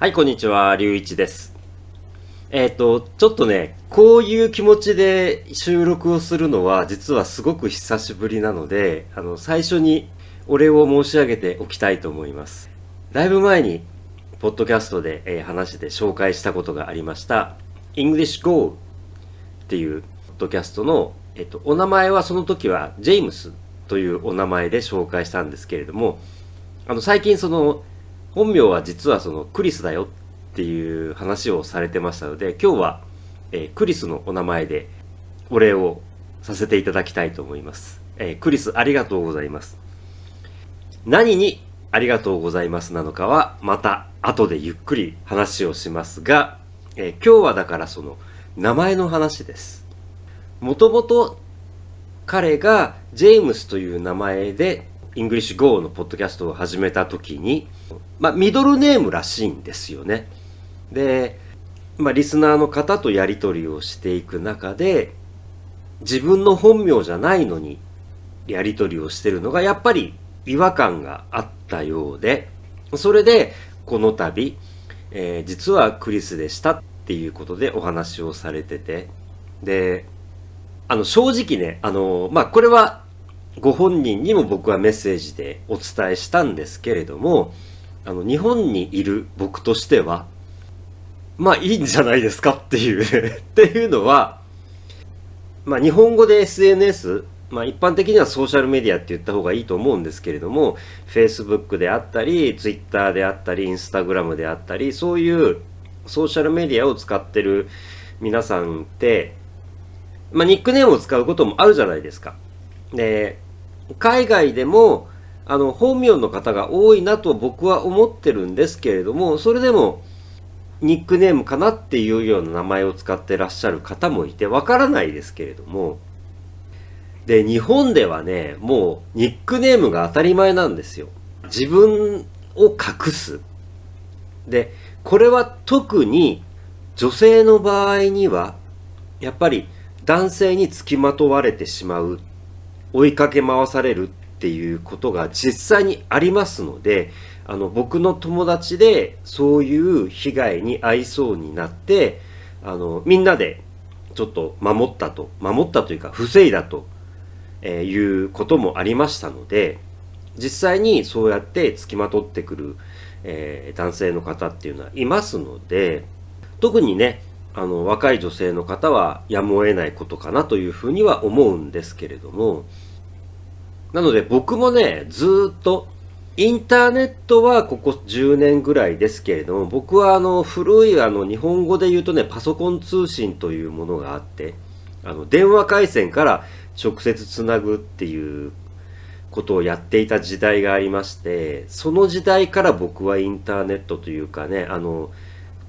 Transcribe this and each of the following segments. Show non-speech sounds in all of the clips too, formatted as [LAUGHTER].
はい、こんにちは、りゅういちです。えっ、と、ちょっとね、こういう気持ちで収録をするのは、実はすごく久しぶりなので、あの、最初にお礼を申し上げておきたいと思います。だいぶ前に、ポッドキャストで、えー話で紹介したことがありました、English Go っていうポッドキャストの、えっ、と、お名前はその時は、ジェームスというお名前で紹介したんですけれども、あの、最近その、本名は実はそのクリスだよっていう話をされてましたので、今日は、えークリスのお名前でお礼をさせていただきたいと思います。えークリスありがとうございます。何にありがとうございますなのかはまた後でゆっくり話をしますが、えー今日はだからその名前の話です。もともと彼がジェームスという名前で English Go のポッドキャストを始めた時に、まあ、ミドルネームらしいんですよね。で、まあ、リスナーの方とやり取りをしていく中で、自分の本名じゃないのにやり取りをしてるのがやっぱり違和感があったようで、それでこの度、えー実はクリスでしたっていうことでお話をされてて、で、あの正直ね、あの、まあ、これはご本人にも僕はメッセージでお伝えしたんですけれども、あの、日本にいる僕としては、まあいいんじゃないですかっていう [LAUGHS] っていうのは、まあ日本語で SNS、まあ一般的にはソーシャルメディアって言った方がいいと思うんですけれども、Facebook であったり、Twitter であったり、Instagram であったり、そういうソーシャルメディアを使ってる皆さんって、まあニックネームを使うこともあるじゃないですか。で、海外でも、あの、本名の方が多いなと僕は思ってるんですけれども、それでも、ニックネームかなっていうような名前を使ってらっしゃる方もいて、わからないですけれども、で、日本ではね、もう、ニックネームが当たり前なんですよ。自分を隠す。で、これは特に、女性の場合には、やっぱり、男性につきまとわれてしまう追いかけ回されるっていうことが実際にありますので、あの、僕の友達でそういう被害に遭いそうになって、あの、みんなでちょっと守ったと、守ったというか防いだと、えーいうこともありましたので、実際にそうやって付きまとってくる、えー男性の方っていうのはいますので、特にね、あの、若い女性の方はやむを得ないことかなというふうには思うんですけれども、なので僕もね、ずっと、インターネットはここ10年ぐらいですけれども、僕はあの、古いあの、日本語で言うとね、パソコン通信というものがあって、あの、電話回線から直接つなぐっていうことをやっていた時代がありまして、その時代から僕はインターネットというかね、あの、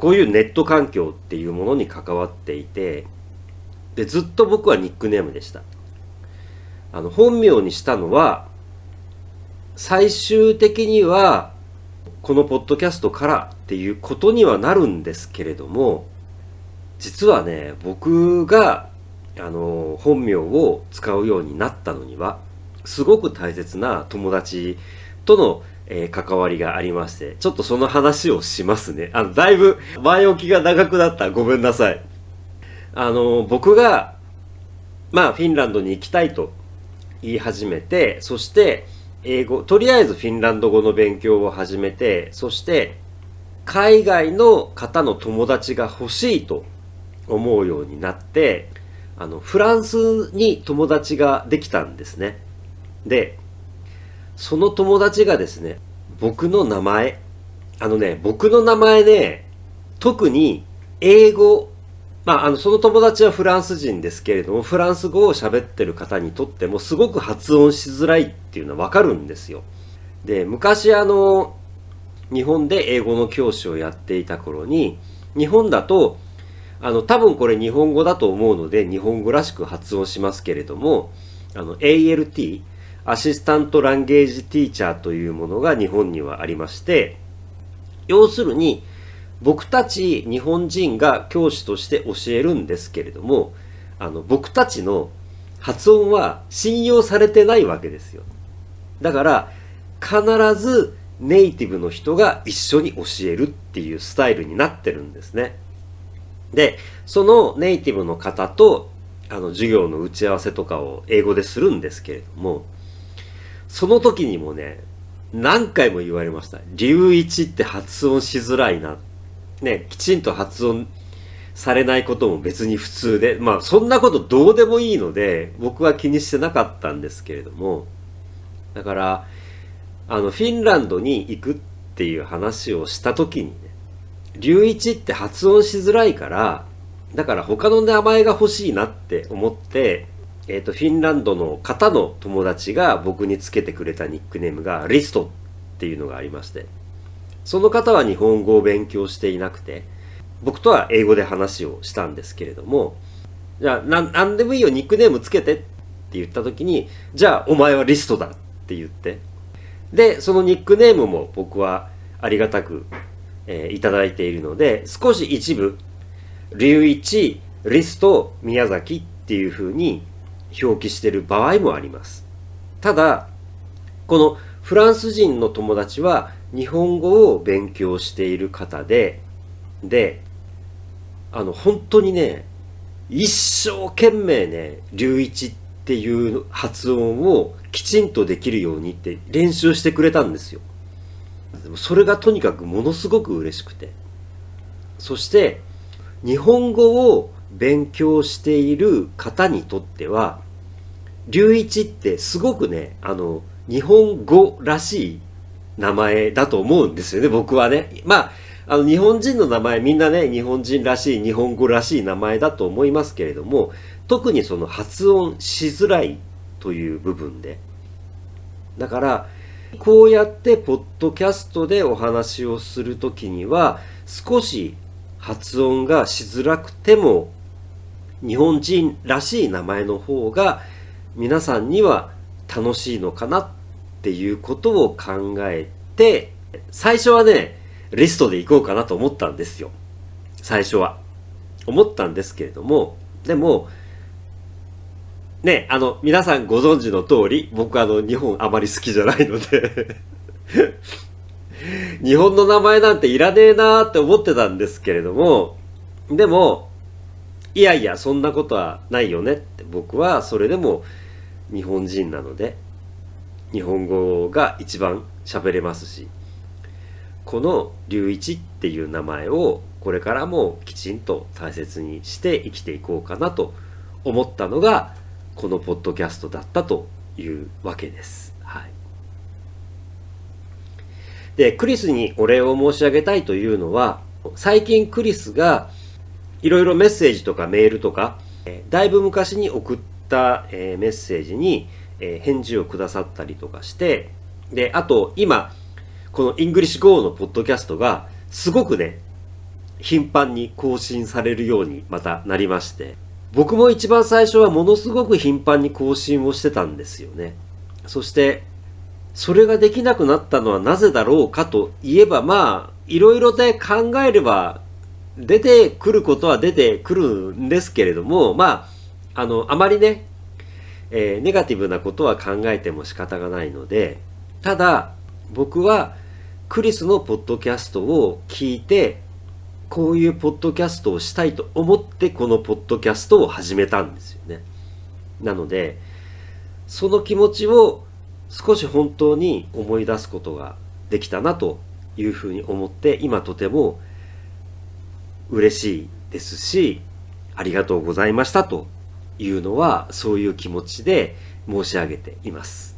こういうネット環境っていうものに関わっていて、で、ずっと僕はニックネームでした。あの、本名にしたのは、最終的には、このポッドキャストからっていうことにはなるんですけれども、実はね、僕が、あの、本名を使うようになったのには、すごく大切な友達との、えー関わりがありまして、ちょっとその話をしますね。あの、だいぶ前置きが長くなった。ごめんなさい。あの、僕が、まあ、フィンランドに行きたいと言い始めて、そして、英語、とりあえずフィンランド語の勉強を始めて、そして、海外の方の友達が欲しいと思うようになって、あの、フランスに友達ができたんですね。で、その友達がですね、僕の名前、あのね、僕の名前ね、特に英語、まあ、あの、その友達はフランス人ですけれども、フランス語を喋ってる方にとってもすごく発音しづらいっていうのはわかるんですよ。で、昔あの、日本で英語の教師をやっていた頃に、日本だと、あの、多分これ日本語だと思うので、日本語らしく発音しますけれども、あの、ALT、アシスタントランゲージティーチャーというものが日本にはありまして、要するに、僕たち日本人が教師として教えるんですけれども、あの、僕たちの発音は信用されてないわけですよ。だから、必ずネイティブの人が一緒に教えるっていうスタイルになってるんですね。で、そのネイティブの方と、あの、授業の打ち合わせとかを英語でするんですけれども、その時にもね、何回も言われました。龍一って発音しづらいな。ね、きちんと発音されないことも別に普通で、まあそんなことどうでもいいので、僕は気にしてなかったんですけれども、だから、あの、フィンランドに行くっていう話をした時にね、龍一って発音しづらいから、だから他の名前が欲しいなって思って、えっ、ー、と、フィンランドの方の友達が僕につけてくれたニックネームがリストっていうのがありまして、その方は日本語を勉強していなくて、僕とは英語で話をしたんですけれども、じゃあ、な、んでもいいよ、ニックネームつけてって言った時に、じゃあ、お前はリストだって言って、で、そのニックネームも僕はありがたく、えー、いただいているので、少し一部、龍一、リスト、宮崎っていう風に表記してる場合もあります。ただ、このフランス人の友達は日本語を勉強している方で、で、あの、本当にね、一生懸命ね、龍一っていう発音をきちんとできるようにって練習してくれたんですよ。でもそれがとにかくものすごく嬉しくて。そして、日本語を勉強している方にとっては、龍一ってすごくね、あの、日本語らしい名前だと思うんですよね、僕はね。まあ、あの、日本人の名前、みんなね、日本人らしい、日本語らしい名前だと思いますけれども、特にその発音しづらいという部分で。だから、こうやってポッドキャストでお話をするときには、少し発音がしづらくても、日本人らしい名前の方が皆さんには楽しいのかなっていうことを考えて、最初はね、リストで行こうかなと思ったんですよ。最初は。思ったんですけれども、でも、ね、あの、皆さんご存知の通り、僕あの、日本あまり好きじゃないので [LAUGHS] 日本の名前なんていらねえなーって思ってたんですけれども、でも、いやいや、そんなことはないよねって僕はそれでも日本人なので、日本語が一番喋れますし、この龍一っていう名前をこれからもきちんと大切にして生きていこうかなと思ったのがこのポッドキャストだったというわけです。はい。で、クリスにお礼を申し上げたいというのは、最近クリスがいろいろメッセージとかメールとか、だいぶ昔に送ったメッセージに返事をくださったりとかして、で、あと今、この English Go のポッドキャストがすごくね、頻繁に更新されるようにまたなりまして、僕も一番最初はものすごく頻繁に更新をしてたんですよね。そして、それができなくなったのはなぜだろうかといえば、まあ、いろいろで考えれば、出てくることは出てくるんですけれども、まあ、あの、あまりね、えー、ネガティブなことは考えても仕方がないので、ただ、僕はクリスのポッドキャストを聞いて、こういうポッドキャストをしたいと思ってこのポッドキャストを始めたんですよね。なので、その気持ちを少し本当に思い出すことができたなというふうに思って、今とても嬉しいですし、ありがとうございましたというのはそういう気持ちで申し上げています。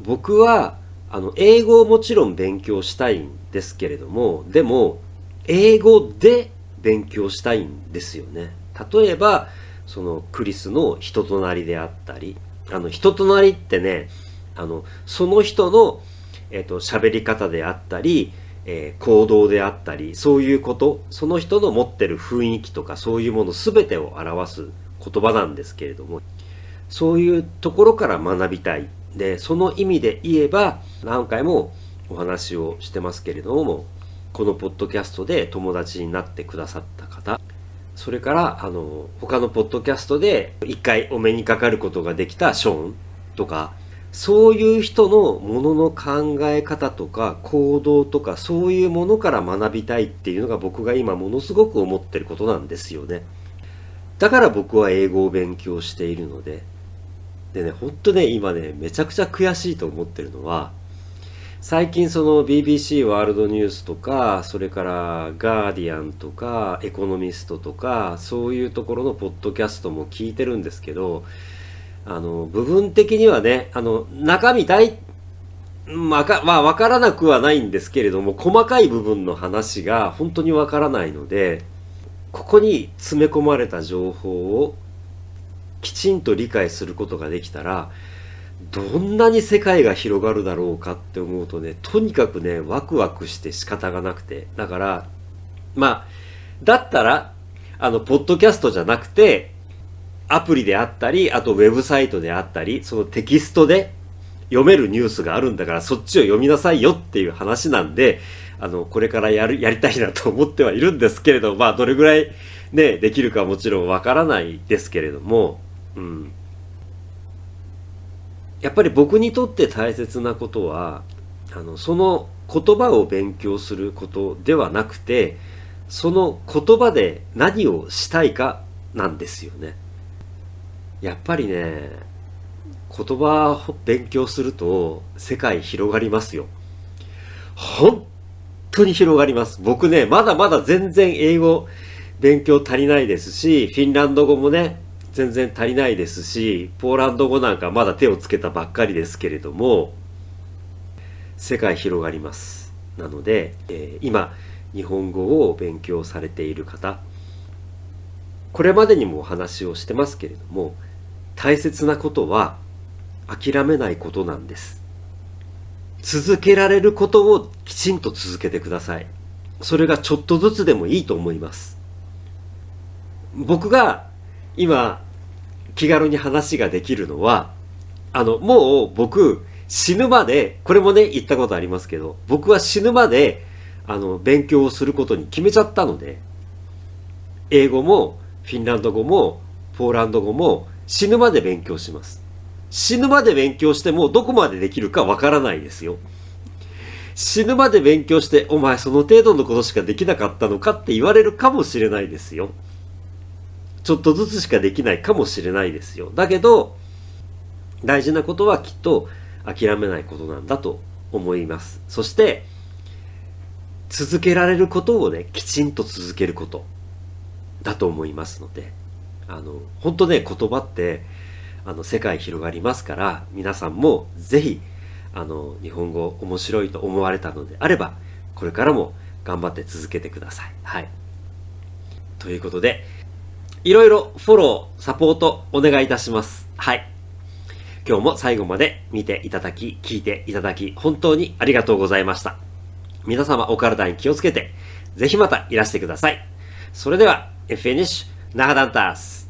僕はあの、英語をもちろん勉強したいんですけれども、でも、英語で勉強したいんですよね。例えば、そのクリスの人となりであったり、あの、人となりってね、あの、その人の、えっ、ー、と、喋り方であったり、えー、行動であったり、そういうこと、その人の持ってる雰囲気とかそういうもの全てを表す言葉なんですけれども、そういうところから学びたい。で、その意味で言えば、何回もお話をしてますけれども、このポッドキャストで友達になってくださった方、それから、あの、他のポッドキャストで一回お目にかかることができたショーンとか、そういう人のものの考え方とか行動とかそういうものから学びたいっていうのが僕が今ものすごく思ってることなんですよね。だから僕は英語を勉強しているので。でね、ほんとね、今ね、めちゃくちゃ悔しいと思ってるのは、最近その BBC ワールドニュースとか、それからガーディアンとか、エコノミストとか、そういうところのポッドキャストも聞いてるんですけど、あの、部分的にはね、あの、中身大、まか、まあ、わからなくはないんですけれども、細かい部分の話が本当にわからないので、ここに詰め込まれた情報をきちんと理解することができたら、どんなに世界が広がるだろうかって思うとね、とにかくね、ワクワクして仕方がなくて。だから、まあ、だったら、あの、ポッドキャストじゃなくて、アプリであったり、あとウェブサイトであったり、そのテキストで読めるニュースがあるんだからそっちを読みなさいよっていう話なんで、あの、これからやる、やりたいなと思ってはいるんですけれど、まあ、どれぐらいね、できるかもちろんわからないですけれども、うん。やっぱり僕にとって大切なことは、あの、その言葉を勉強することではなくて、その言葉で何をしたいかなんですよね。やっぱりね、言葉を勉強すると世界広がりますよ。本当に広がります。僕ね、まだまだ全然英語勉強足りないですし、フィンランド語もね、全然足りないですし、ポーランド語なんかまだ手をつけたばっかりですけれども、世界広がります。なので、えー、今、日本語を勉強されている方、これまでにもお話をしてますけれども、大切なことは諦めないことなんです。続けられることをきちんと続けてください。それがちょっとずつでもいいと思います。僕が今気軽に話ができるのは、あの、もう僕死ぬまで、これもね、言ったことありますけど、僕は死ぬまで、あの、勉強をすることに決めちゃったので、英語もフィンランド語もポーランド語も死ぬまで勉強します。死ぬまで勉強してもどこまでできるかわからないですよ。死ぬまで勉強して、お前その程度のことしかできなかったのかって言われるかもしれないですよ。ちょっとずつしかできないかもしれないですよ。だけど、大事なことはきっと諦めないことなんだと思います。そして、続けられることをね、きちんと続けることだと思いますので、あの、本当ね、言葉って、あの、世界広がりますから、皆さんもぜひ、あの、日本語面白いと思われたのであれば、これからも頑張って続けてください。はい。ということで、いろいろフォロー、サポートお願いいたします。はい。今日も最後まで見ていただき、聞いていただき、本当にありがとうございました。皆様お体に気をつけて、ぜひまたいらしてください。それでは、フィニッシュナハダタス